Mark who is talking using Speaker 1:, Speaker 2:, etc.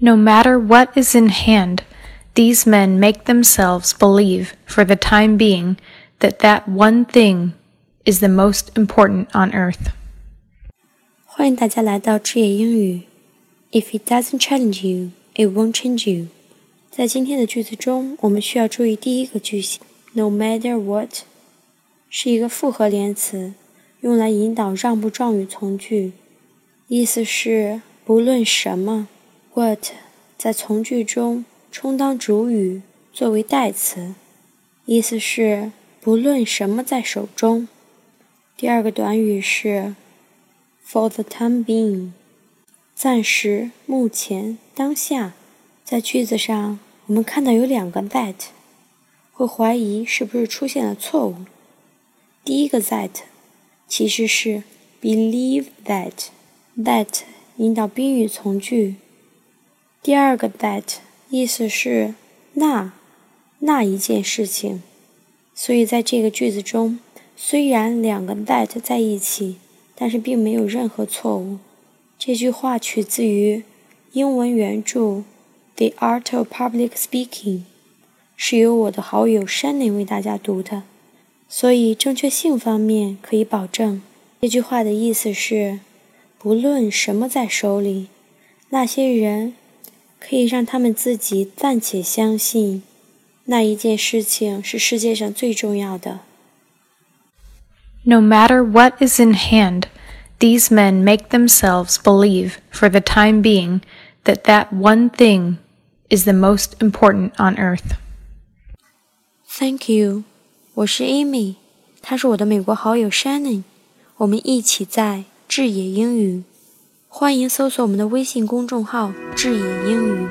Speaker 1: No matter what is in hand, these men make themselves believe for the time being that that one thing is the most important on earth.
Speaker 2: 欢迎大家来到智野英语。If it doesn't challenge you, it won't change you。在今天的句子中，我们需要注意第一个句型，no matter what，是一个复合连词，用来引导让步状语从句，意思是不论什么 ，what 在从句中充当主语作为代词，意思是不论什么在手中。第二个短语是 for the time being。暂时、目前、当下，在句子上我们看到有两个 that，会怀疑是不是出现了错误。第一个 that 其实是 believe that，that 引导宾语从句。第二个 that 意思是那那一件事情，所以在这个句子中，虽然两个 that 在一起，但是并没有任何错误。这句话取自于英文原著《The Art of Public Speaking》，是由我的好友 Shannon 为大家读的，所以正确性方面可以保证。这句话的意思是：不论什么在手里，那些人可以让他们自己暂且相信那一件事情是世界上最重要的。
Speaker 1: No matter what is in hand. These men make themselves believe for the time being that that one thing is the most important on earth.
Speaker 2: Thank you，我是 Amy，他是我的美国好友 Shannon，我们一起在智野英语， 欢迎搜索我们的微信公众号“智野英语”。